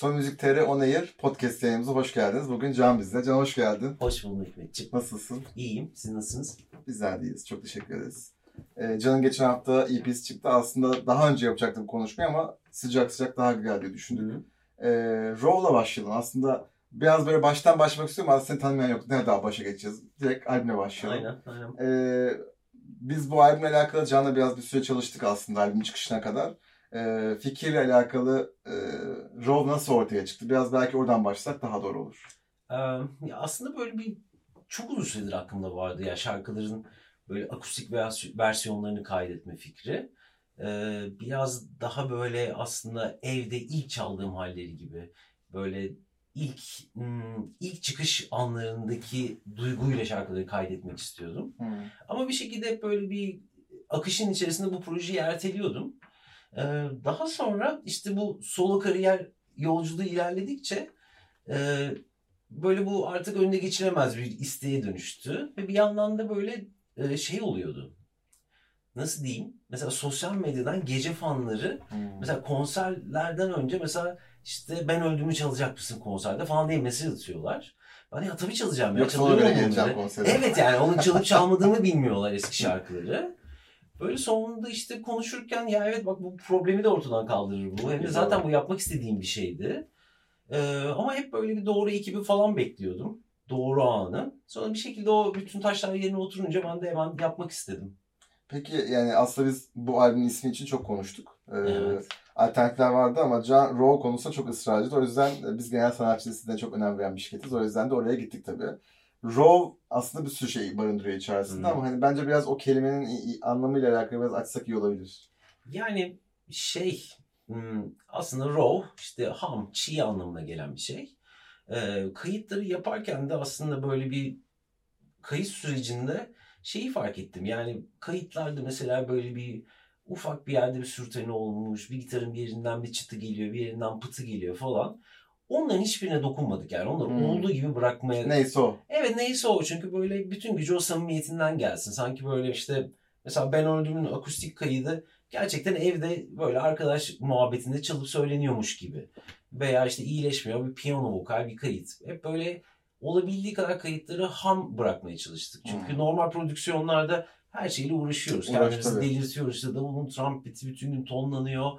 Son Müzik TR On Air podcast yayınımıza hoş geldiniz. Bugün Can bizde. Can hoş geldin. Hoş bulduk Hikmetciğim. Nasılsın? İyiyim. Siz nasılsınız? Bizler deyiz. Çok teşekkür ederiz. Ee, Can'ın geçen hafta EP'si çıktı. Aslında daha önce yapacaktım konuşmayı ama sıcak sıcak daha güzel diye düşündüm. Ee, Raw'la başlayalım. Aslında biraz böyle baştan başlamak istiyorum ama seni tanımayan yok. Ne daha başa geçeceğiz? Direkt albüme başlayalım. Aynen, aynen. Ee, biz bu albümle alakalı Can'la biraz bir süre çalıştık aslında albümün çıkışına kadar. Ee, fikirle alakalı e, Raw nasıl ortaya çıktı? Biraz belki oradan başlasak daha doğru olur. Ee, ya aslında böyle bir çok uzun süredir aklımda vardı ya şarkıların böyle akustik vers- versiyonlarını kaydetme fikri. Ee, biraz daha böyle aslında evde ilk çaldığım halleri gibi böyle ilk hmm, ilk çıkış anlarındaki duyguyla şarkıları kaydetmek istiyordum. Ama bir şekilde hep böyle bir akışın içerisinde bu projeyi erteliyordum. Daha sonra işte bu solo kariyer yolculuğu ilerledikçe e, böyle bu artık önüne geçilemez bir isteğe dönüştü. Ve bir yandan da böyle e, şey oluyordu. Nasıl diyeyim? Mesela sosyal medyadan gece fanları Hmm. mesela konserlerden önce mesela işte ben öldüğümü çalacak mısın konserde falan diye mesaj atıyorlar. Ben ya tabii çalacağım ya. Yoksa ona çalıyorum onları. Evet yani onun çalıp çalmadığımı bilmiyorlar eski şarkıları. Böyle sonunda işte konuşurken ya evet bak bu problemi de ortadan kaldırır bu. Hem de zaten bu yapmak istediğim bir şeydi. Ee, ama hep böyle bir doğru ekibi falan bekliyordum. Doğru anı. Sonra bir şekilde o bütün taşlar yerine oturunca ben de hemen yapmak istedim. Peki yani aslında biz bu albümün ismi için çok konuştuk. Ee, Evet. Alternatifler vardı ama Can Raw konusunda çok ısrarcıydı. O yüzden biz genel sanatçı listesine çok önem veren bir şirketiz. O yüzden de oraya gittik tabii. Raw aslında bir sürü şey barındırıyor içerisinde Hı. ama hani bence biraz o kelimenin anlamıyla alakalı biraz açsak iyi olabilir. Yani şey hmm, aslında raw işte ham, çiğ anlamına gelen bir şey. Ee, kayıtları yaparken de aslında böyle bir kayıt sürecinde şeyi fark ettim. Yani kayıtlarda mesela böyle bir ufak bir yerde bir sürtene olmuş, bir gitarın bir yerinden bir çıtı geliyor, bir yerinden pıtı geliyor falan. Onların hiçbirine dokunmadık yani. Onları Hmm. olduğu gibi bırakmaya Neyse o. Evet neyse o çünkü böyle bütün gücü o samimiyetinden gelsin. Sanki böyle işte mesela Ben Öldüm'ün akustik kaydı gerçekten evde böyle arkadaş muhabbetinde çalıp söyleniyormuş gibi. Veya işte iyileşmiyor bir piyano vokal bir kayıt. Hep böyle olabildiği kadar kayıtları ham bırakmaya çalıştık. Çünkü Hmm. normal prodüksiyonlarda her şeyle uğraşıyoruz. Uğraş, Kendimizi tabii. delirtiyoruz. İşte davulun trompeti bütün gün tonlanıyor.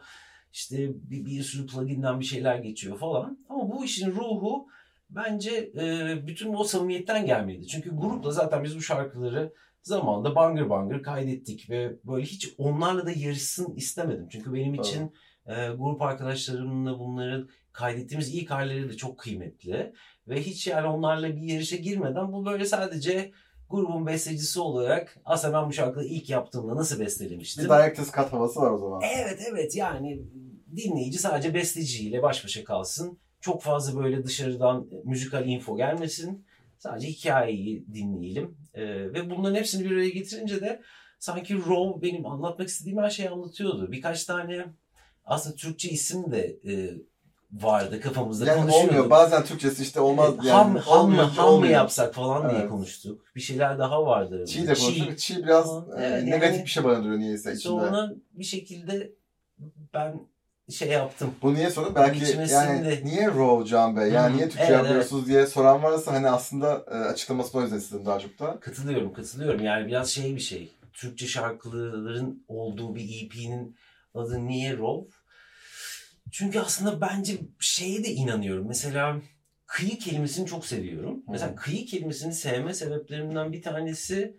İşte bir, bir sürü pluginden bir şeyler geçiyor falan. Ama bu işin ruhu bence e, bütün o samimiyetten gelmeliydi. Çünkü grupla zaten biz bu şarkıları zamanında bangır bangır kaydettik ve böyle hiç onlarla da yarışsın istemedim. Çünkü benim için e, grup arkadaşlarımla bunları kaydettiğimiz ilk halleri de çok kıymetli. Ve hiç yani onlarla bir yarışa girmeden bu böyle sadece grubun bestecisi olarak aslında ben bu şarkıyı ilk yaptığımda nasıl bestelemiştim. Bir Director's Cut havası var o zaman. Evet evet yani dinleyici sadece besteciyle baş başa kalsın. Çok fazla böyle dışarıdan müzikal info gelmesin. Sadece hikayeyi dinleyelim. Ee, ve bunların hepsini bir araya getirince de sanki Raw benim anlatmak istediğim her şeyi anlatıyordu. Birkaç tane aslında Türkçe isim de e, vardı kafamızda Yani konuşuyorduk. olmuyor. Bazen Türkçesi işte olmaz. Evet, yani, ham, ham, mı, ham mı yapsak falan diye Evet. konuştuk. Bir şeyler daha vardı. Çiğ de konuştuk. Çiğ biraz e, Evet, negatif yani- bir şey barındırıyor niyeyse içinde. Sonra bir şekilde ben şey yaptım. Bu niye sorun? Belki İçime yani niye Raw Can Bey? Yani Hı, niye Türkçe evet, yapıyorsunuz diye soran varsa hani aslında e, açıklamasını o yüzden istedim daha çok da. Katılıyorum, katılıyorum. Yani biraz şey bir şey. Türkçe şarkıların olduğu bir EP'nin adı niye Raw? Çünkü aslında bence şeye de inanıyorum. Mesela kıyı kelimesini çok seviyorum. Mesela kıyı kelimesini sevme sebeplerimden bir tanesi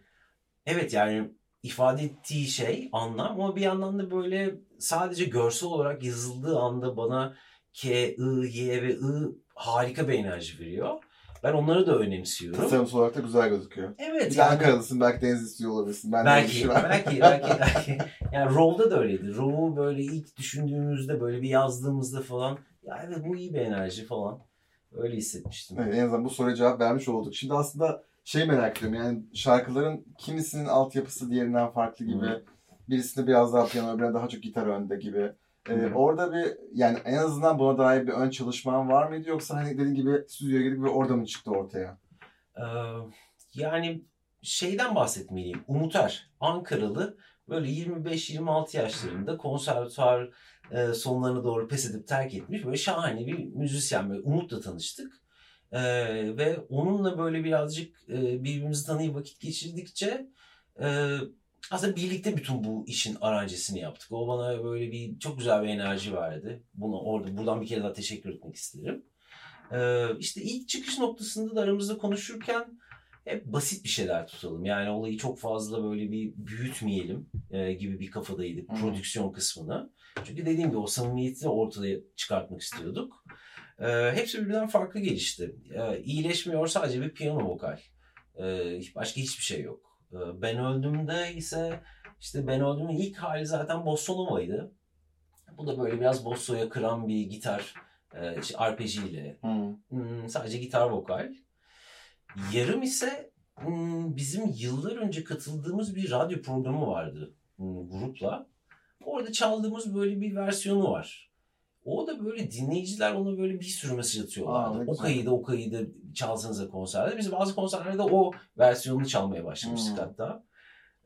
evet yani ifade ettiği şey anlam ama bir yandan da böyle sadece görsel olarak yazıldığı anda bana K, I, Y ve I harika bir enerji veriyor. Ben onları da önemsiyorum. Tasarımsal olarak da güzel gözüküyor. Evet Bir de yani Ankaralısın belki deniz istiyor olabilirsin. Ben belki, belki, belki, belki. Yani Raw'da da öyleydi. Raw'u böyle ilk düşündüğümüzde, böyle bir yazdığımızda falan, ya evet bu iyi bir enerji falan. Öyle hissetmiştim. Evet, en azından bu soruya cevap vermiş olduk. Şimdi aslında şey merak ediyorum yani şarkıların kimisinin altyapısı diğerinden farklı gibi. Hı. Birisinde biraz daha piyano, öbüründe daha çok gitar önde gibi. Ee, orada bir yani en azından buna dair bir ön çalışman var mıydı yoksa hani dediğin gibi stüdyoya gidip ve orada mı çıktı ortaya? Ee, yani şeyden bahsetmeliyim. Umut Er, Ankaralı böyle 25-26 yaşlarında konservatuar e, sonlarına doğru pes edip terk etmiş böyle şahane bir müzisyen böyle Umut'la tanıştık. E, ve onunla böyle birazcık e, birbirimizi tanıyıp vakit geçirdikçe e, aslında birlikte bütün bu işin aranjesini yaptık. O bana böyle bir çok güzel bir enerji verdi. Buna orada buradan bir kere daha teşekkür etmek isterim. Ee, işte ilk çıkış noktasında da aramızda konuşurken hep basit bir şeyler tutalım. Yani olayı çok fazla böyle bir büyütmeyelim e, gibi bir kafadaydık Hı. prodüksiyon kısmını. Çünkü dediğim gibi o samimiyeti ortaya çıkartmak istiyorduk. Ee, hepsi birbirinden farklı gelişti. Ee, iyileşmiyor sadece bir piyano vokal. Ee, başka hiçbir şey yok. Ee, ben öldüğümde ise işte ben öldüğümün ilk hali zaten bossa nova'ydı. Bu da böyle biraz bosso'ya kıran bir gitar işte arpej ile Hı. Hmm, sadece gitar vokal. Yarım ise hmm, bizim yıllar önce katıldığımız bir radyo programı vardı hmm, grupla. Orada çaldığımız böyle bir versiyonu var. O da böyle dinleyiciler ona böyle bir sürü mesaj Aa, atıyorlardı. ne o kaydı o kaydı çalsanıza konserde. Biz bazı konserlerde o versiyonunu çalmaya başlamıştık Hmm. hatta.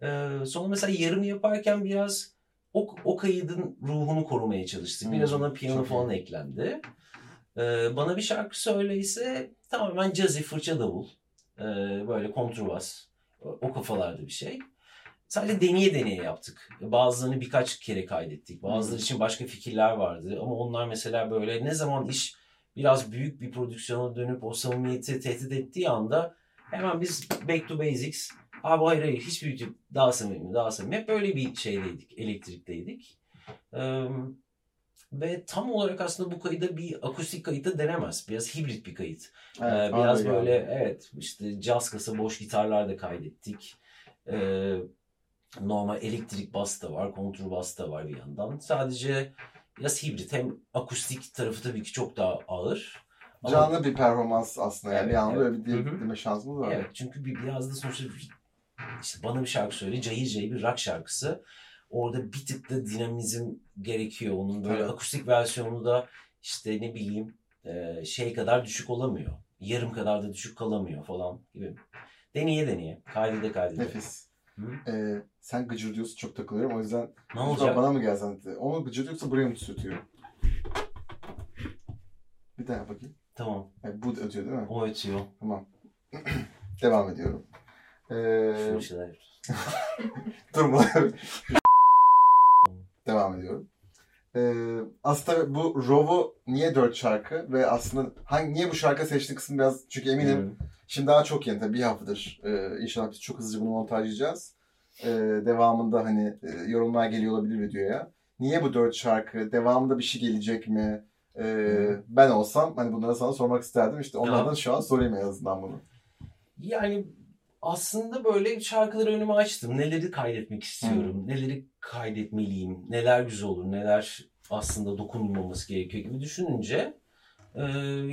Ee, sonra mesela yarım yaparken biraz o, o kaydın ruhunu korumaya çalıştık. Biraz Hmm, ona piyano çok iyi. falan eklendi. Ee, bana bir şarkı söyleyse tamamen cazzy fırça davul. Ee, böyle kontrbas. O, o kafalarda bir şey. Sadece deneye deneye yaptık. Bazılarını birkaç kere kaydettik. Bazıları için başka fikirler vardı. Ama onlar mesela böyle ne zaman iş biraz büyük bir prodüksiyona dönüp o samimiyeti tehdit ettiği anda hemen biz back to basics. Abi hayır hayır hiç büyütüp daha samimi daha samimi. Hep böyle bir şeydeydik. Elektrikteydik. Ee, ve tam olarak aslında bu kayıda bir akustik kayıt da denemez. Biraz hibrit bir kayıt. Evet, Ee, biraz böyle geldi. evet işte caz kasa boş gitarlar da kaydettik. Ee, normal elektrik bas da var, kontrbas da var bir yandan. Sadece biraz hibrit. Hem akustik tarafı tabii ki çok daha ağır. Ama- Canlı bir performans aslında yani. Evet, bir anda evet. böyle bir hı. dinleme şansımız var. Evet çünkü bir, biraz da sonuçta işte bana bir şarkı söyle. Cayır cayır bir rock şarkısı. Orada bir tık da dinamizm gerekiyor. Onun böyle Evet. akustik versiyonu da işte ne bileyim e, şey kadar düşük olamıyor. Yarım kadar da düşük kalamıyor falan gibi. Deneye deneye. Kaydede kaydede. Nefis. Hı? Ee, sen gıcır diyorsun çok takılıyorum o yüzden Ne olacak? bana mı gelsen? Onu gıcır diyorsa buraya mı sürtüyor? Bir daha bakayım. Tamam. Yani bu ötüyor değil mi? O ötüyor. Tamam. Devam ediyorum. Ee, Şöyle şeyler bu. Devam ediyorum. Ee, aslında bu Rov'u niye dört şarkı ve aslında hangi niye bu şarkı seçti kısmı biraz çünkü eminim Hı. Şimdi daha çok yeni tabii bir haftadır. Ee, inşallah biz çok hızlıca bunu montajlayacağız. Ee, devamında hani e, yorumlar geliyor olabilir videoya. Niye bu dört şarkı? Devamında bir şey gelecek mi? Ee, Hı. ben olsam hani bunları sana sormak isterdim. İşte onlardan Ya. şu an sorayım en azından bunu. Yani aslında böyle şarkıları önüme açtım. Neleri kaydetmek istiyorum, neleri kaydetmeliyim, neler güzel olur, neler aslında dokunulmaması gerekiyor gibi düşününce e,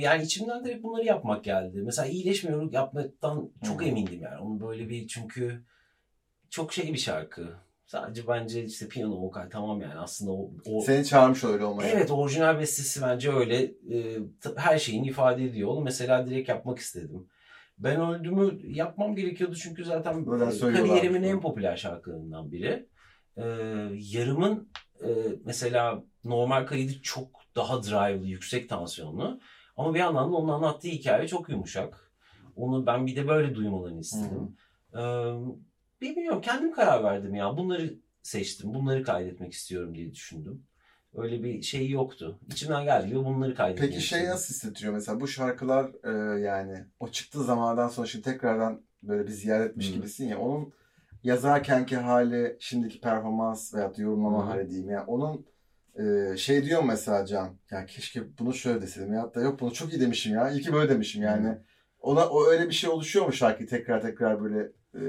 yani içimden direkt bunları yapmak geldi. Mesela iyileşmiyorum yapmaktan çok Hı. emindim yani. Onun böyle bir çünkü çok şey bir şarkı. Sadece bence işte piyano vokal tamam yani aslında o, o Seni çağırmış öyle olmaya. Evet orijinal bestesi bence öyle e, her şeyini ifade ediyor. Onu mesela direkt yapmak istedim. Ben öldüğümü yapmam gerekiyordu çünkü zaten e, söylüyorlar. kariyerimin en popüler şarkılarından biri. E, yarımın e, mesela normal kaydı çok daha drive'lı, yüksek tansiyonlu. Ama bir yandan da onun anlattığı hikaye çok yumuşak. Onu ben bir de böyle duymalarını istedim. E, bilmiyorum kendim karar verdim ya. Bunları seçtim. Bunları kaydetmek istiyorum diye düşündüm. Öyle bir şey yoktu. İçimden geldi gibi bunları kaydetmek Peki şey nasıl hissettiriyor mesela bu şarkılar e, yani o çıktığı zamandan sonra şimdi tekrardan böyle bir ziyaret etmiş Hı. gibisin ya onun yazarkenki hali şimdiki performans veya yorumlama Hı. hali diyeyim yani onun e, şey diyor mesela Can ya keşke bunu şöyle deseydim ya da yok bunu çok iyi demişim ya iyi ki böyle demişim yani Hı. ona o öyle bir şey oluşuyor mu şarkıyı tekrar tekrar böyle e,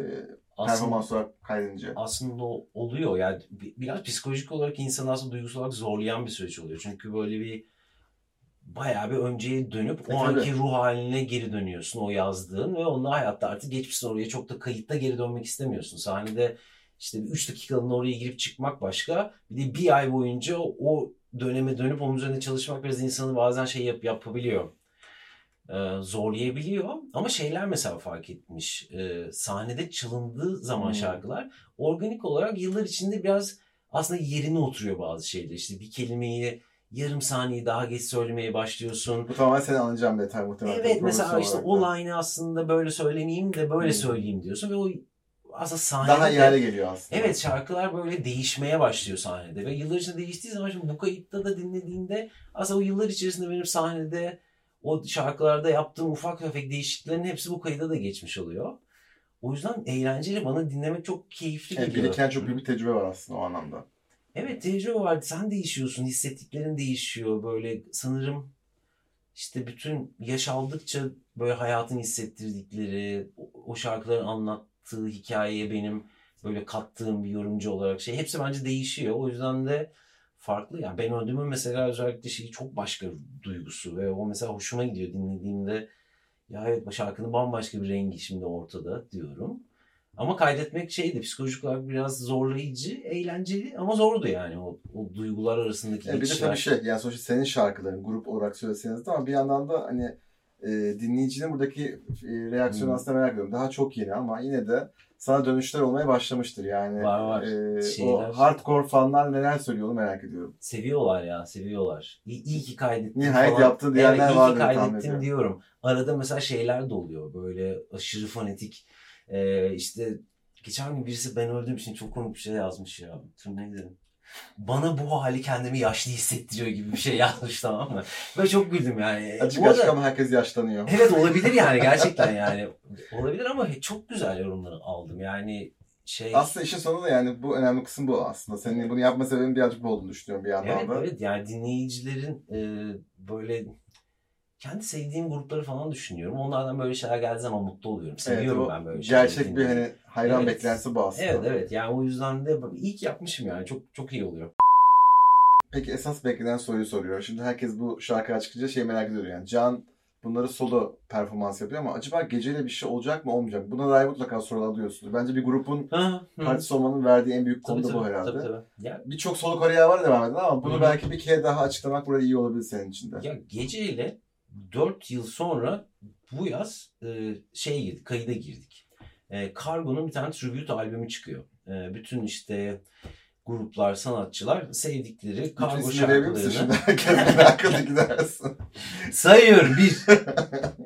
Aslında, performans olarak kaydedince? aslında oluyor. Yani bi- biraz psikolojik olarak insanı aslında duygusal olarak zorlayan bir süreç oluyor. Çünkü böyle bir bayağı bir önceye dönüp E, o anki tabii. ruh haline geri dönüyorsun o yazdığın ve onunla hayatta artık geçmişsin oraya çok da kayıtta geri dönmek istemiyorsun. Sahnede işte bir 3 dakikalığına oraya girip çıkmak başka. Bir de bir ay boyunca o döneme dönüp onun üzerine çalışmak biraz insanı bazen şey yap, yapabiliyor. e, zorlayabiliyor. Ama şeyler mesela fark etmiş. E, sahnede çalındığı zaman Hmm. şarkılar organik olarak yıllar içinde biraz aslında yerine oturuyor bazı şeyler. İşte bir kelimeyi yarım saniye daha geç söylemeye başlıyorsun. Bu tamamen senin anlayacağın bir detay muhtemelen. Evet mesela işte olarak o line'ı aslında böyle söylemeyeyim de böyle Hmm. söyleyeyim diyorsun ve o aslında sahnede Daha iyi hale geliyor aslında. Evet şarkılar böyle değişmeye başlıyor sahnede ve yıllar içinde değiştiği zaman şimdi bu kayıtta da dinlediğinde aslında o yıllar içerisinde benim sahnede o şarkılarda yaptığım ufak tefek değişikliklerin hepsi bu kayıda da geçmiş oluyor. O yüzden eğlenceli bana dinlemek çok keyifli Evet, geliyor. biriken çok büyük bir tecrübe var aslında o anlamda. Evet tecrübe var. Sen değişiyorsun. Hissettiklerin değişiyor. Böyle sanırım işte bütün yaş aldıkça böyle hayatın hissettirdikleri, o- şarkıların anlattığı hikayeye benim böyle kattığım bir yorumcu olarak şey hepsi bence değişiyor. O yüzden de farklı. Yani ben öldüğümün mesela özellikle şeyi çok başka duygusu ve o mesela hoşuma gidiyor dinlediğimde ya evet bu şarkının bambaşka bir rengi şimdi ortada diyorum. Ama kaydetmek şeydi psikolojik olarak biraz zorlayıcı, eğlenceli ama zordu yani o, o duygular arasındaki E, bir de tabii şey yani sonuçta senin şarkıların grup olarak söyleseniz de ama bir yandan da hani e, dinleyicinin buradaki e, reaksiyonu Hmm. aslında merak ediyorum. Daha çok yeni ama yine de sana dönüşler olmaya başlamıştır yani. Var, var. e, Şeyler- O hardcore fanlar neler söylüyor onu merak ediyorum. Seviyorlar ya, seviyorlar. İyi, iyi ki kaydettim Nihayet falan. yaptın diyenler evet, iyi vardır ki kaydettim diyorum. Arada mesela şeyler de oluyor. Böyle aşırı fanatik. Ee, işte geçen gün birisi ben öldüğüm için çok komik bir şey yazmış ya. Dur ne dedim? Bana bu hali kendimi yaşlı hissettiriyor gibi bir şey yazmış tamam mı? Ve çok güldüm yani. Açık Bu açık arada- ama herkes yaşlanıyor. Evet olabilir yani gerçekten yani. Olabilir ama çok güzel yorumları aldım. Yani şey... Aslında işin sonunda yani bu önemli kısım bu aslında. Senin bunu yapma sebebin birazcık bu olduğunu düşünüyorum bir yandan Evet da. evet yani dinleyicilerin e, böyle kendi sevdiğim grupları falan düşünüyorum. Onlardan böyle şeyler geldiği zaman mutlu oluyorum. Seviyorum o ben böyle şeyleri Gerçek bir hani hayran Evet. beklentisi bu aslında. Evet evet yani o yüzden de iyi ki yapmışım yani çok çok iyi oluyor. Peki esas beklenen soruyu soruyor. Şimdi herkes bu şarkıya çıkınca şey merak ediyor yani. Can bunları solo performans yapıyor ama acaba geceyle bir şey olacak mı olmayacak? Buna dair mutlaka sorular alıyorsunuz. Bence bir hı. partisi olmanın verdiği en büyük konu da bu herhalde. tabii, tabii. Ya, Birçok solo kariyer var devam eden ama bunu Hı hı. belki bir kere daha açıklamak burada iyi olabilir senin için de. ya geceyle 4 yıl sonra bu yaz e, şeye girdik, kayıda girdik. E, Kargo'nun bir tane tribute albümü çıkıyor. E, bütün işte gruplar, sanatçılar sevdikleri Kargo şarkılarını? Herkes merakla gidersin. Sayıyorum bir.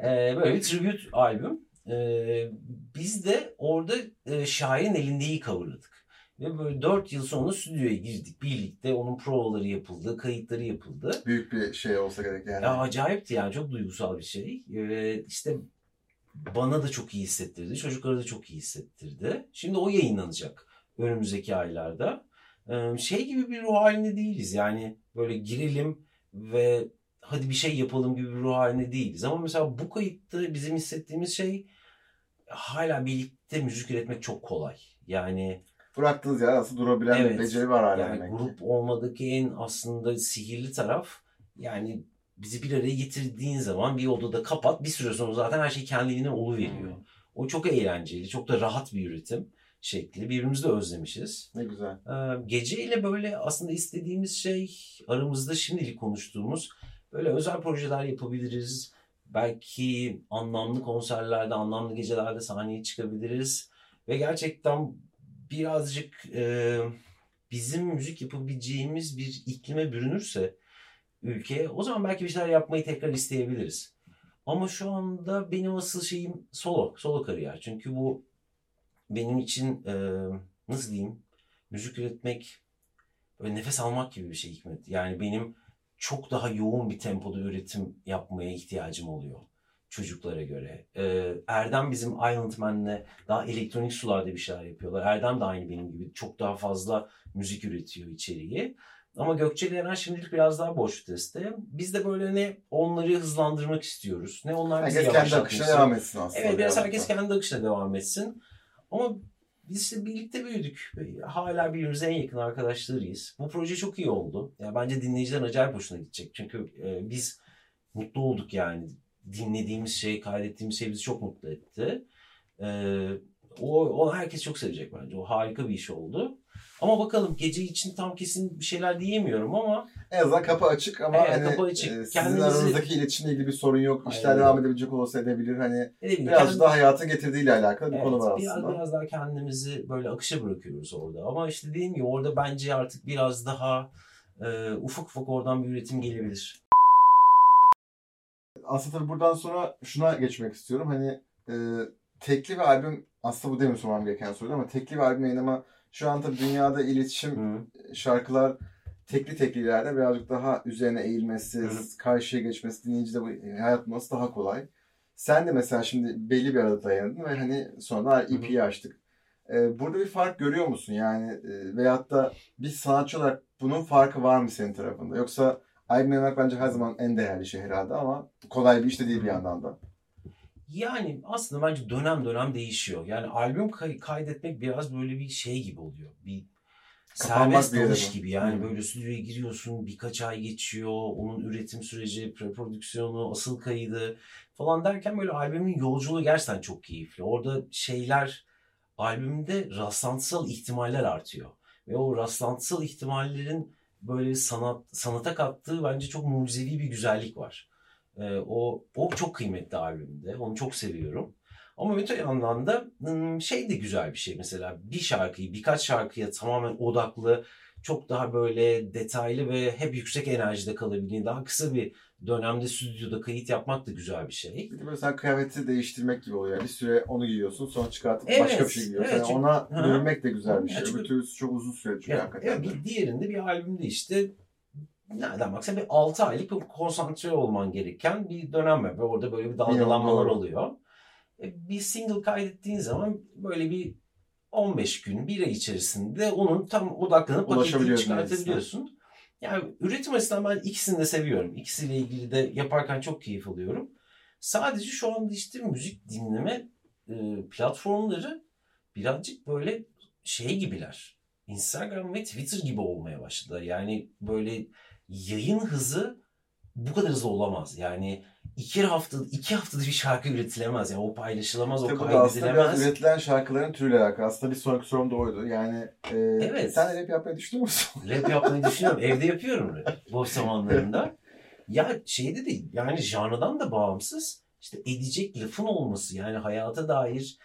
Ee, böyle bir tribute albüm. Ee, biz de orada e, şairin elindeyi coverladık. Ve böyle 4 yıl sonra stüdyoya girdik. Birlikte onun provaları yapıldı, kayıtları yapıldı. Büyük bir şey olsa gerek yani. Ya acayipti yani çok duygusal bir şey. Ee, işte bana da çok iyi hissettirdi. Çocuklara da çok iyi hissettirdi. Şimdi o yayınlanacak önümüzdeki aylarda. Ee, şey gibi bir ruh halinde değiliz. Yani böyle girelim ve hadi bir şey yapalım gibi bir ruh halinde değiliz. Ama mesela bu kayıtta bizim hissettiğimiz şey hala birlikte müzik üretmek çok kolay. Yani Bıraktığınız yer aslında durabilen Evet. beceri var hala yani grup olmadaki en aslında sihirli taraf yani bizi bir araya getirdiğin zaman bir odada kapat bir süre sonra zaten her şey kendiliğinden oluveriyor. Hmm. O çok eğlenceli, çok da rahat bir üretim şekli. Birbirimizi de özlemişiz. Ne güzel. Ee, geceyle böyle aslında istediğimiz şey aramızda şimdilik konuştuğumuz böyle özel projeler yapabiliriz. Belki anlamlı konserlerde, anlamlı gecelerde sahneye çıkabiliriz. Ve gerçekten birazcık e, bizim müzik yapabileceğimiz bir iklime bürünürse ülke o zaman belki bir şeyler yapmayı tekrar isteyebiliriz. Ama şu anda benim asıl şeyim solo, solo kariyer. Çünkü bu benim için e, nasıl diyeyim müzik üretmek böyle nefes almak gibi bir şey Hikmet. Yani benim çok daha yoğun bir tempoda üretim yapmaya ihtiyacım oluyor çocuklara göre. Ee, Erdem bizim Island Man'le daha elektronik sularda bir şeyler yapıyorlar. Erdem de aynı benim gibi çok daha fazla müzik üretiyor içeriği. Ama Gökçe ile Eren şimdilik biraz daha boş viteste. Biz de böyle ne onları hızlandırmak istiyoruz. Ne onlar bizi Herkes kendi akışına devam etsin aslında. Evet biraz herkes da. kendi akışına devam etsin. Ama biz işte birlikte büyüdük. Hala birbirimize en yakın arkadaşlarıyız. Bu proje çok iyi oldu. Ya bence dinleyicilerin acayip hoşuna gidecek. Çünkü e, biz mutlu olduk yani. Dinlediğimiz şey, kaydettiğimiz şey bizi çok mutlu etti. E, o, o herkes çok sevecek bence. O harika bir iş oldu. Ama bakalım gece için tam kesin bir şeyler diyemiyorum ama En azından kapı açık ama Evet, hani kapı açık. e, sizin Kendinizi- aranızdaki iletişimle ilgili bir sorun yok. İşler Aynen. devam edebilecek olsa edebilir. Hani ne bileyim, birazcık kendi- daha hayatın getirdiğiyle alakalı bir Evet, konu var biraz, aslında. biraz daha kendimizi böyle akışa bırakıyoruz orada. Ama işte dediğim gibi orada bence artık biraz daha e, ufak ufak oradan bir üretim gelebilir. Aslında buradan sonra şuna geçmek istiyorum. Hani e, tekli bir albüm aslında bu demin sormam gereken soru ama tekli bir albüm yayınlama şu an tabii dünyada iletişim Hı. şarkılar tekli teklilerde birazcık daha üzerine eğilmesi, Hı. karşıya geçmesi, dinleyicide bu e, hayat bulması daha kolay. Sen de mesela şimdi belli bir aralıkta yayınladın ve hani sonra EP'yi açtık. Ee, burada bir fark görüyor musun? Yani e, veyahut da bir sanatçı olarak bunun farkı var mı senin tarafında? Yoksa albüm yayınlamak bence her zaman en değerli şey herhalde ama kolay bir iş de değil bir yandan da. Yani aslında bence dönem dönem değişiyor. Yani albüm kay- kaydetmek biraz böyle bir şey gibi oluyor. Bir Kapanmak serbest dalış gibi. Yani Hı. böyle stüdyoya giriyorsun, birkaç ay geçiyor, onun üretim süreci, preprodüksiyonu, asıl kaydı falan derken böyle albümün yolculuğu gerçekten çok keyifli. Orada şeyler, albümde rastlantısal ihtimaller artıyor. Ve o rastlantısal ihtimallerin böyle sanat sanata kattığı bence çok mucizevi bir güzellik var. Ee, o o çok kıymetli albümde. Onu çok seviyorum. Ama öte yandan da şey de güzel bir şey mesela bir şarkıyı birkaç şarkıya tamamen odaklı çok daha böyle detaylı ve hep yüksek enerjide kalabildiğin daha kısa bir dönemde stüdyoda kayıt yapmak da güzel bir şey. Bir de böyle sen kıyafeti değiştirmek gibi oluyor. Yani bir süre onu giyiyorsun sonra çıkartıp Evet, başka bir şey giyiyorsun. evet, Yani çünkü- ona bürünmek de güzel bir şey. çünkü- Öbür türlüsü çok uzun süre çünkü Ya, hakikaten. evet, bir diğerinde bir albümde işte nereden baksan bir 6 aylık bir konsantre olman gereken bir dönem var. Ve orada böyle bir dalgalanmalar doğru. oluyor. E, Bir single kaydettiğin zaman böyle bir 15 gün, bir ay içerisinde onun tam odaklanıp paketini çıkartabiliyorsun. Yani üretim açısından ben ikisini de seviyorum. İkisiyle ilgili de yaparken çok keyif alıyorum. Sadece şu anda işte müzik dinleme e, platformları birazcık böyle şey gibiler. Instagram ve Twitter gibi olmaya başladı. Yani böyle yayın hızı bu kadar hızlı olamaz. Yani iki hafta iki haftada bir şarkı üretilemez. Yani o paylaşılamaz, o Tabii bu da aslında biraz kaydedilemez. üretilen şarkıların türüyle alakalı. Aslında bir sonraki sorum da oydu. Yani e, Evet. sen de rap yapmayı düşünüyor musun? Rap yapmayı düşünüyorum. Evde yapıyorum rap. Boş zamanlarımda. Ya şeyde değil. Yani janrdan da bağımsız. İşte edecek lafın olması. Yani hayata dair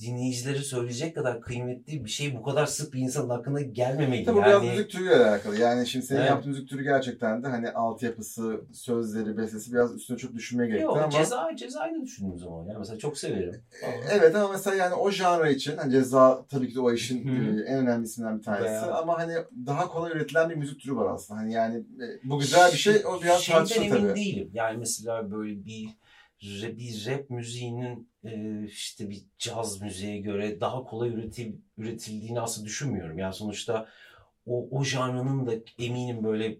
dinleyicilere söyleyecek kadar kıymetli bir şey bu kadar sık bir insanın aklına gelmemeli. Tabii bu biraz yani müzik türüyle alakalı. Yani şimdi senin Evet. yaptığın müzik türü gerçekten de hani altyapısı, sözleri, bestesi biraz üstüne çok düşünmeye gerekti Yok, ama... ceza, cezayı da düşündüğüm zaman. Yani mesela çok severim. Ama- Evet ama mesela yani o janra için hani ceza tabii ki de o işin Hı e, en önemli isimlerinden bir tanesi Veya- ama hani daha kolay üretilen bir müzik türü var aslında. Hani yani e, bu güzel bir şey o biraz Şeyden tartışılır emin tabii. değilim. Yani mesela böyle bir bir rap müziğinin e, işte bir caz müziğe göre daha kolay üretil, üretildiğini aslında düşünmüyorum. Yani sonuçta o, o janrının da eminim böyle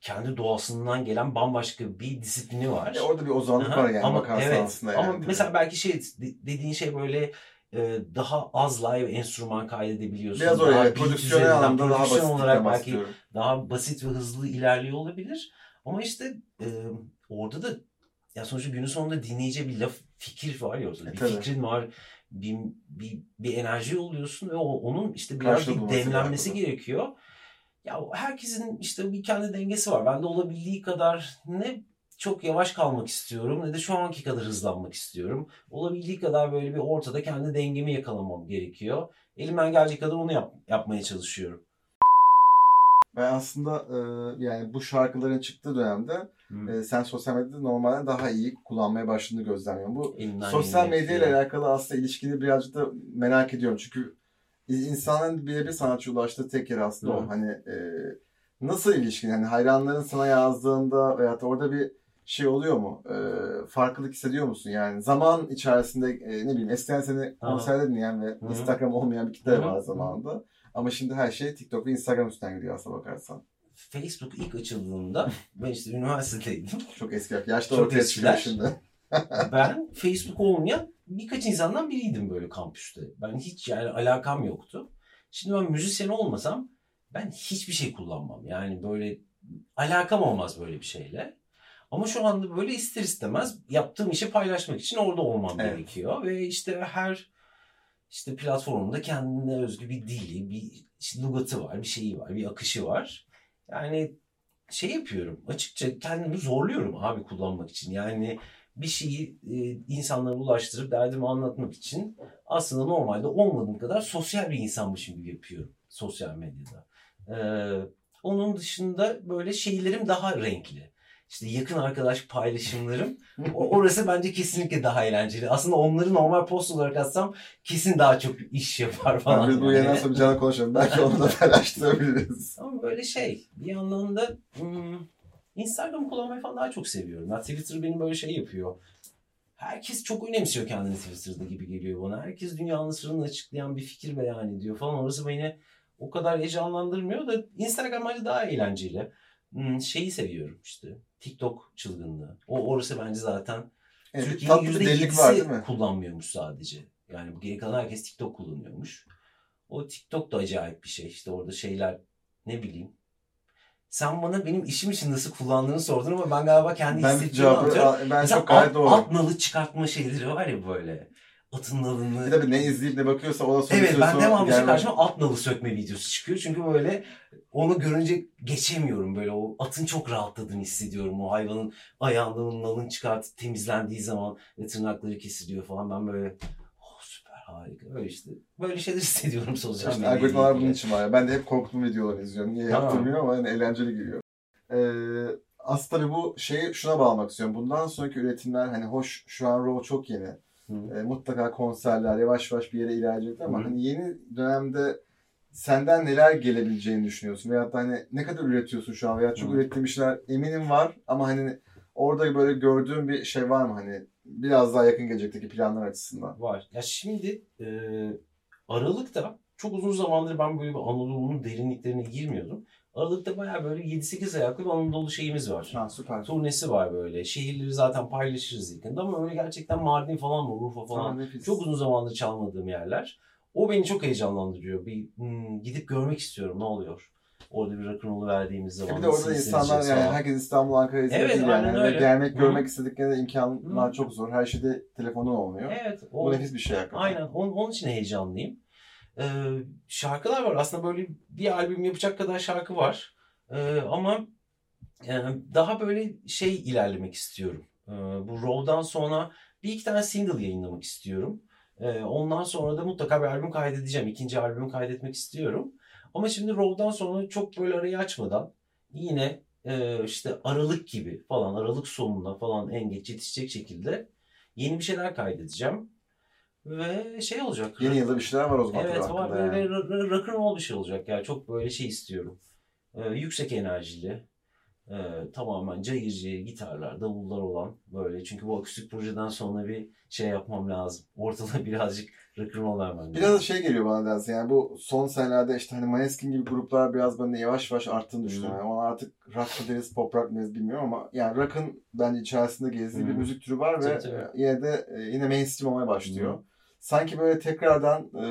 kendi doğasından gelen bambaşka bir disiplini var. E, orada bir ozanlık Aha, var yani ama bakarsan evet, aslında. Ama yani, tabii. mesela belki şey de- dediğin şey böyle e, daha az live enstrüman kaydedebiliyorsun. biraz oraya beat prodüksiyonel anlamda daha basit olarak olarak belki daha basit ve hızlı ilerliyor olabilir. Ama işte e, orada da ya sonuçta günün sonunda dinleyici bir laf fikir var ya ortada. E, bir tabii. fikrin var. Bir, bir, bir enerji oluyorsun ve o, onun işte biraz bir demlenmesi gerekiyor. Ya herkesin işte bir kendi dengesi var. Ben de olabildiği kadar ne çok yavaş kalmak istiyorum ne de şu anki kadar hızlanmak istiyorum. Olabildiği kadar böyle bir ortada kendi dengemi yakalamam gerekiyor. Elimden geldiği kadar onu yap, yapmaya çalışıyorum. Ben aslında e, yani bu şarkıların çıktığı dönemde e, sen sosyal medyada normalden daha iyi kullanmaya başladığını gözlemliyorum. Bu Elimden sosyal medya ile alakalı aslında ilişkini birazcık da merak ediyorum. Çünkü insanın birebir sanatçı ulaştığı tek yer aslında Hı. o. Hani e, nasıl ilişkin? Hani hayranların sana yazdığında veyahut da orada bir şey oluyor mu? E, farklılık hissediyor musun? Yani zaman içerisinde e, ne bileyim eskiden seni konserde dinleyen ve Hı. Instagram olmayan bir kitle Hı. var Hı. zamanında. Ama şimdi her şey TikTok ve Instagram üstünden gidiyor aslına bakarsan. Facebook ilk açıldığında ben işte üniversitedeydim. Çok eski. Yaşta Çok ortaya çıkıyor şimdi. Ben Facebook olmayan birkaç insandan biriydim böyle kampüste. Ben hiç yani alakam yoktu. Şimdi ben müzisyen olmasam ben hiçbir şey kullanmam. Yani böyle alakam olmaz böyle bir şeyle. Ama şu anda böyle ister istemez yaptığım işi paylaşmak için orada olmam Evet. gerekiyor. Ve işte her işte platformunda kendine özgü bir dili, bir işte lugatı var, bir şeyi var, bir akışı var. Yani şey yapıyorum. Açıkça kendimi zorluyorum abi kullanmak için. Yani bir şeyi e, insanlara ulaştırıp derdimi anlatmak için aslında normalde olmadığım kadar sosyal bir insanmışım gibi yapıyorum sosyal medyada. Ee, onun dışında böyle şeylerim daha renkli. İşte yakın arkadaş paylaşımlarım. O, orası bence kesinlikle daha eğlenceli. Aslında onları normal post olarak atsam kesin daha çok iş yapar falan. Biz bu yayından sonra bir canlı konuşalım. Belki onu da paylaştırabiliriz. Ama böyle şey bir yandan da hmm, Instagram kullanmayı falan daha çok seviyorum. Ya Twitter benim böyle şey yapıyor. Herkes çok önemsiyor kendini Twitter'da gibi geliyor bana. Herkes dünyanın sırrını açıklayan bir fikir beyan ediyor falan. Orası beni o kadar heyecanlandırmıyor da Instagram bence daha eğlenceli. Şeyi seviyorum işte. TikTok çılgınlığı. O orası bence zaten Evet, Türkiye'nin mi? %7'si kullanmıyormuş sadece. Yani bu geri kalan herkes TikTok kullanıyormuş. O TikTok da acayip bir şey. İşte orada şeyler ne bileyim. Sen bana benim işim için nasıl kullandığını sordun ama ben galiba kendi Ben hissettiğimi cevabı anlatıyorum. ben Mesela çok gayet doğru. at nalı çıkartma şeyleri var ya böyle. Atın nalını. De bir ne izleyip ne bakıyorsa ona sonra Evet ben devamlı gelmez. karşıma at nalı sökme videosu çıkıyor. Çünkü böyle onu görünce geçemiyorum böyle. O atın çok rahatladığını hissediyorum. O hayvanın ayağından nalın çıkartıp temizlendiği zaman ve tırnakları kesiliyor falan. Ben böyle oh, süper harika. Öyle işte. Böyle şeyler hissediyorum sosyal İşte medyayla algoritmalar bunun için var. ya. Ben de hep korktuğum videoları izliyorum. Niye Tamam. ama yani eğlenceli geliyor. Ee, aslında tabii bu şeyi şuna bağlamak istiyorum. Bundan sonraki üretimler hani hoş şu an Raw çok yeni. E, mutlaka konserler yavaş yavaş bir yere ilerleyecek ama Hı hani yeni dönemde senden neler gelebileceğini düşünüyorsun? Veyahut da hani ne kadar üretiyorsun şu an? Veya çok Hı. ürettiğin işler eminim var ama hani orada böyle gördüğün bir şey var mı hani biraz daha yakın gelecekteki planlar açısından? Var. Ya şimdi e, Aralık'ta çok uzun zamandır ben böyle bir Anadolu'nun derinliklerine girmiyordum. Aralık'ta bayağı böyle 7-8 ayaklı bir Anadolu şeyimiz var. Ha süper. Turnesi var böyle. Şehirleri zaten paylaşırız yakında ama öyle gerçekten Mardin falan mı, Urfa falan. Nefis. Çok uzun zamandır çalmadığım yerler. O beni çok heyecanlandırıyor. Bir hmm, gidip görmek istiyorum ne oluyor. Orada bir rock'n'roll'u verdiğimiz E zaman. bir de orada insanlar yani falan. herkes İstanbul, Ankara, İzmir Evet, yani. öyle. Gelmek, Hı. görmek istediklerinde imkanlar Hı. çok zor. Her şeyde telefonun olmuyor. Evet. Bu O, nefis bir şey hakikaten. aynen. Onun, onun için heyecanlıyım. Ee, şarkılar var. Aslında böyle bir albüm yapacak kadar şarkı var. Ee, ama yani daha böyle şey ilerlemek istiyorum. Ee, bu Raw'dan sonra bir iki tane single yayınlamak istiyorum. Ee, ondan sonra da mutlaka bir albüm kaydedeceğim. İkinci albümü kaydetmek istiyorum. Ama şimdi Raw'dan sonra çok böyle arayı açmadan yine e, işte Aralık gibi falan Aralık sonunda falan en geç yetişecek şekilde yeni bir şeyler kaydedeceğim. Ve şey olacak. Yeni yılda bir şeyler var o zaman. Evet var böyle yani. r- r- rock'n'roll bir şey olacak ya. Çok böyle şey istiyorum. Ee, yüksek enerjili. e, tamamen cayırcı gitarlar, davullar olan böyle. Çünkü bu akustik projeden sonra bir şey yapmam lazım. Ortada birazcık rock'n'roll vermem lazım. Biraz da şey geliyor bana dersin yani bu son senelerde işte hani Maneskin gibi gruplar biraz bana yavaş yavaş arttığını düşünüyorum. Hı. Yani ona artık rock mı deriz, pop rock mı deriz bilmiyorum ama yani rock'ın bence içerisinde gezdiği bir Hı. müzik türü var ve Tabii, tabii. yine de e, yine mainstream olmaya başlıyor. Hı. Sanki böyle tekrardan e,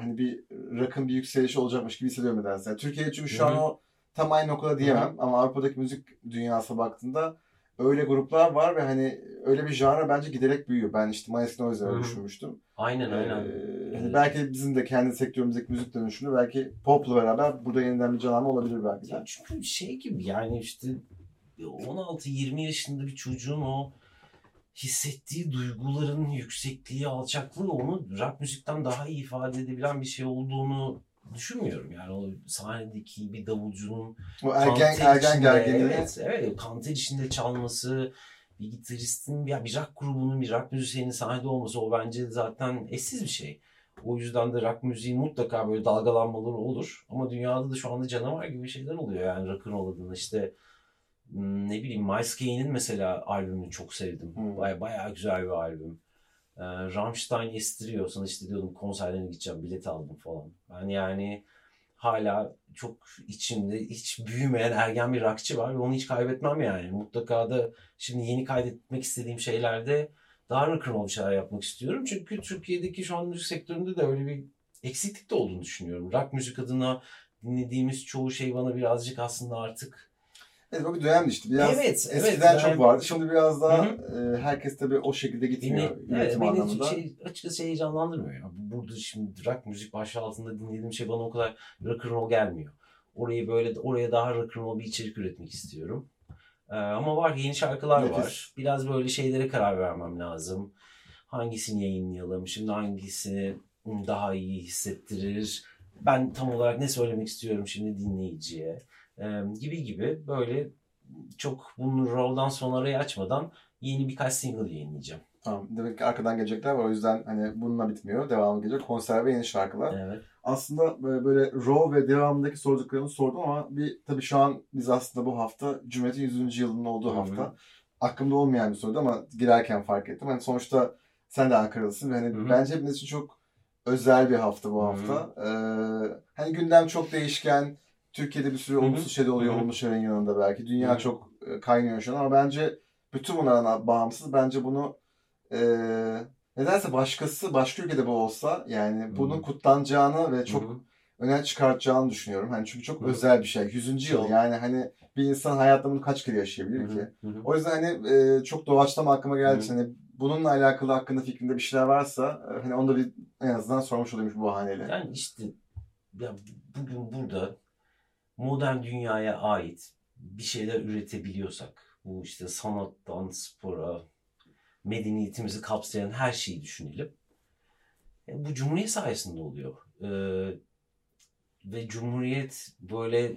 hani bir rock'ın bir yükselişi olacakmış gibi hissediyorum nedense. Yani Türkiye'de çünkü şu Hı. an o tam aynı noktada diyemem ama Avrupa'daki müzik dünyasına baktığında öyle gruplar var ve hani öyle bir janra bence giderek büyüyor. Ben işte Maneskin o yüzden öyle düşünmüştüm. Aynen aynen. Ee, hani Evet. belki bizim de kendi sektörümüzdeki müzik dönüşümü belki popla beraber burada yeniden bir canlanma olabilir belki de. Ya çünkü şey gibi yani işte 16-20 yaşında bir çocuğun o hissettiği duyguların yüksekliği, alçaklığı onu rock müzikten daha iyi ifade edebilen bir şey olduğunu düşünmüyorum. Yani o sahnedeki bir davulcunun O ergen ergen içinde, gerginliği. Evet, evet. Kanter içinde çalması, bir gitaristin, ya bir rock grubunun, bir rock müzisyenin sahnede olması o bence zaten eşsiz bir şey. O yüzden de rock müziğin mutlaka böyle dalgalanmaları olur. Ama dünyada da şu anda canavar gibi şeyler oluyor yani rock'ın adına. işte ne bileyim Miles Kayne'in mesela albümünü çok sevdim. Hmm. Baya bayağı güzel bir albüm. Ee, Rammstein estiriyor. Sana işte diyordum konserlerine gideceğim, bilet aldım falan. Ben yani hala çok içimde hiç büyümeyen ergen bir rockçı var ve onu hiç kaybetmem yani. Mutlaka da şimdi yeni kaydetmek istediğim şeylerde daha rock'n'roll bir şeyler yapmak istiyorum. Çünkü Türkiye'deki şu an müzik sektöründe de öyle bir eksiklik de olduğunu düşünüyorum. Rock müzik adına dinlediğimiz çoğu şey bana birazcık aslında artık Evet bir dönemdi işte. Biraz Evet, evet. eskiden Yani- çok vardı. Şimdi biraz daha Hı e, herkes tabii o şekilde gitmiyor evet, üretim beni anlamında. şey, açıkçası heyecanlandırmıyor. Ya. Burada şimdi rock müzik başlığı altında dinlediğim şey bana o kadar rock and roll gelmiyor. Orayı böyle oraya daha rock and roll bir içerik üretmek istiyorum. Ee, ama var yeni şarkılar Nefis. var. Biraz böyle şeylere karar vermem lazım. Hangisini yayınlayalım? Şimdi hangisi daha iyi hissettirir? Ben tam olarak ne söylemek istiyorum şimdi dinleyiciye? Ee, gibi gibi böyle çok bunu sonra arayı açmadan yeni birkaç single yayınlayacağım. Tamam. Demek ki arkadan gelecekler var. O yüzden hani bununla bitmiyor. Devamı gelecek. Konser ve yeni şarkılar. Evet. Aslında böyle, böyle Raw ve devamındaki sorduklarını sordum ama bir tabii şu an biz aslında bu hafta Cumhuriyet'in 100. yılının olduğu Hı hı. hafta. Aklımda olmayan bir soruydu ama girerken fark ettim. Hani sonuçta sen de Ankaralısın hani Hı hı. bence hepimiz için çok özel bir hafta bu hafta. Ee, hani gündem çok değişken. Türkiye'de bir sürü olumsuz şey de oluyor. Hı hı. Olumlu şeylerin yanında belki. Dünya Hı hı. çok e, kaynıyor şu an ama bence bütün bunlardan bağımsız bence bunu e, nedense başkası başka ülkede bu olsa yani bunun hı. kutlanacağını ve çok Hı hı. öne çıkartacağını düşünüyorum. Hani çünkü çok Hı hı. özel bir şey. 100. yıl yani hani bir insan hayatta bunu kaç kere yaşayabilir Hı ki? hı. Hı hı. O yüzden hani e, çok doğaçlama aklıma geldi. Hı. için Hani bununla alakalı hakkında fikrinde bir şeyler varsa e, hani onu da bir en azından sormuş olayım bu bahaneyle. Yani işte ya bugün burada modern dünyaya ait bir şeyler üretebiliyorsak bu işte sanattan spora medeniyetimizi kapsayan her şeyi düşünelim. E, bu Cumhuriyet sayesinde oluyor. Ee, ve Cumhuriyet böyle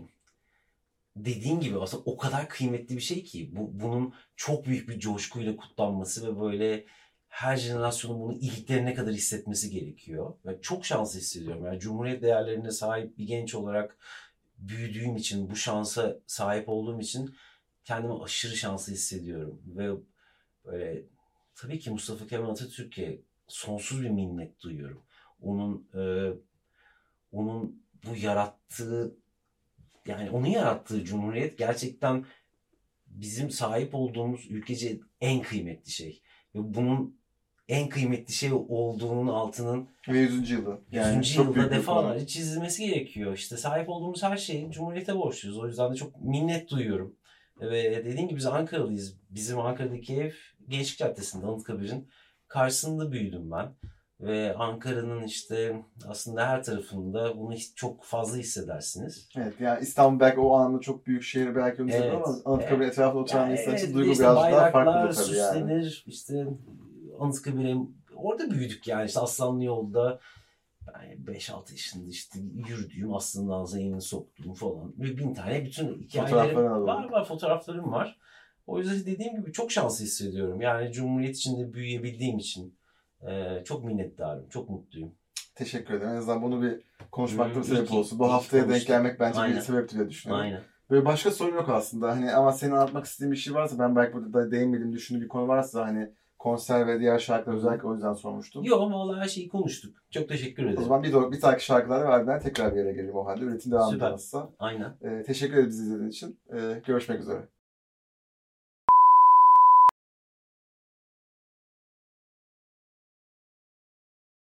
dediğin gibi aslında o kadar kıymetli bir şey ki bu, bunun çok büyük bir coşkuyla kutlanması ve böyle her jenerasyonun bunu iliklerine kadar hissetmesi gerekiyor. Ve çok şanslı hissediyorum. Yani Cumhuriyet değerlerine sahip bir genç olarak büyüdüğüm için, bu şansa sahip olduğum için kendimi aşırı şanslı hissediyorum. Ve böyle tabii ki Mustafa Kemal Atatürk'e sonsuz bir minnet duyuyorum. Onun e, onun bu yarattığı yani onun yarattığı cumhuriyet gerçekten bizim sahip olduğumuz ülkece en kıymetli şey. Ve bunun en kıymetli şey olduğunun altının Ve 100. yılı. 100. çok yılda defalarca çizilmesi gerekiyor. İşte sahip olduğumuz her şeyi Cumhuriyet'e borçluyuz. O yüzden de çok minnet duyuyorum. Ve dediğim gibi biz Ankaralıyız. Bizim Ankara'daki ev Gençlik Caddesi'nde Anıtkabir'in karşısında büyüdüm ben. Ve Ankara'nın işte aslında her tarafında bunu çok fazla hissedersiniz. Evet yani İstanbul belki o anlamda çok büyük şehir belki onu Evet, ama Anıtkabir evet. etrafında oturan Yani insan için evet, duygu işte birazcık daha farklıdır tabii yani. süslenir. İşte Anıtkabir'e orada büyüdük yani işte Aslanlı yolda yani 5-6 yaşında işte yürüdüğüm aslında zeynini soktuğum falan. Ve bin tane bütün hikayelerim var var fotoğraflarım var. O yüzden dediğim gibi çok şanslı hissediyorum. Yani Cumhuriyet içinde büyüyebildiğim için e, çok minnettarım. Çok mutluyum. Teşekkür ederim. En azından bunu bir konuşmakta bir sebep olsun. Bu haftaya denk gelmek bence bir Aynen. sebepti diye düşünüyorum. Aynen. Böyle başka sorum yok aslında. Hani ama senin anlatmak istediğin bir şey varsa ben belki burada da değinmediğim düşündüğüm bir konu varsa hani konser ve diğer şarkılar özellikle o yüzden sormuştum. Yok vallahi her şeyi konuştuk. Çok teşekkür O ederim. zaman bir, bir dahaki şarkılar ve ardından tekrar bir yere gelelim o halde. Üretim devam Süper. ederse. Aynen. Ee, teşekkür ederiz bizi izlediğin için. Ee, görüşmek üzere.